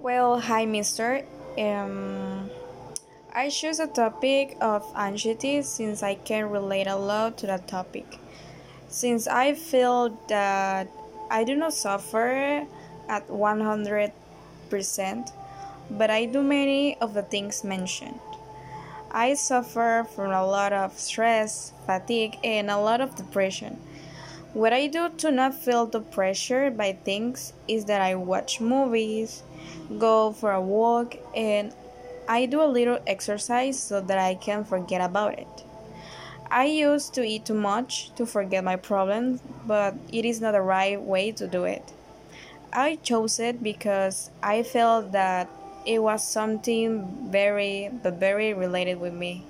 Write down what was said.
Well, hi, mister. Um, I choose a topic of anxiety since I can relate a lot to that topic. Since I feel that I do not suffer at 100%, but I do many of the things mentioned. I suffer from a lot of stress, fatigue, and a lot of depression. What I do to not feel the pressure by things is that I watch movies, go for a walk, and I do a little exercise so that I can forget about it. I used to eat too much to forget my problems, but it is not the right way to do it. I chose it because I felt that it was something very, but very related with me.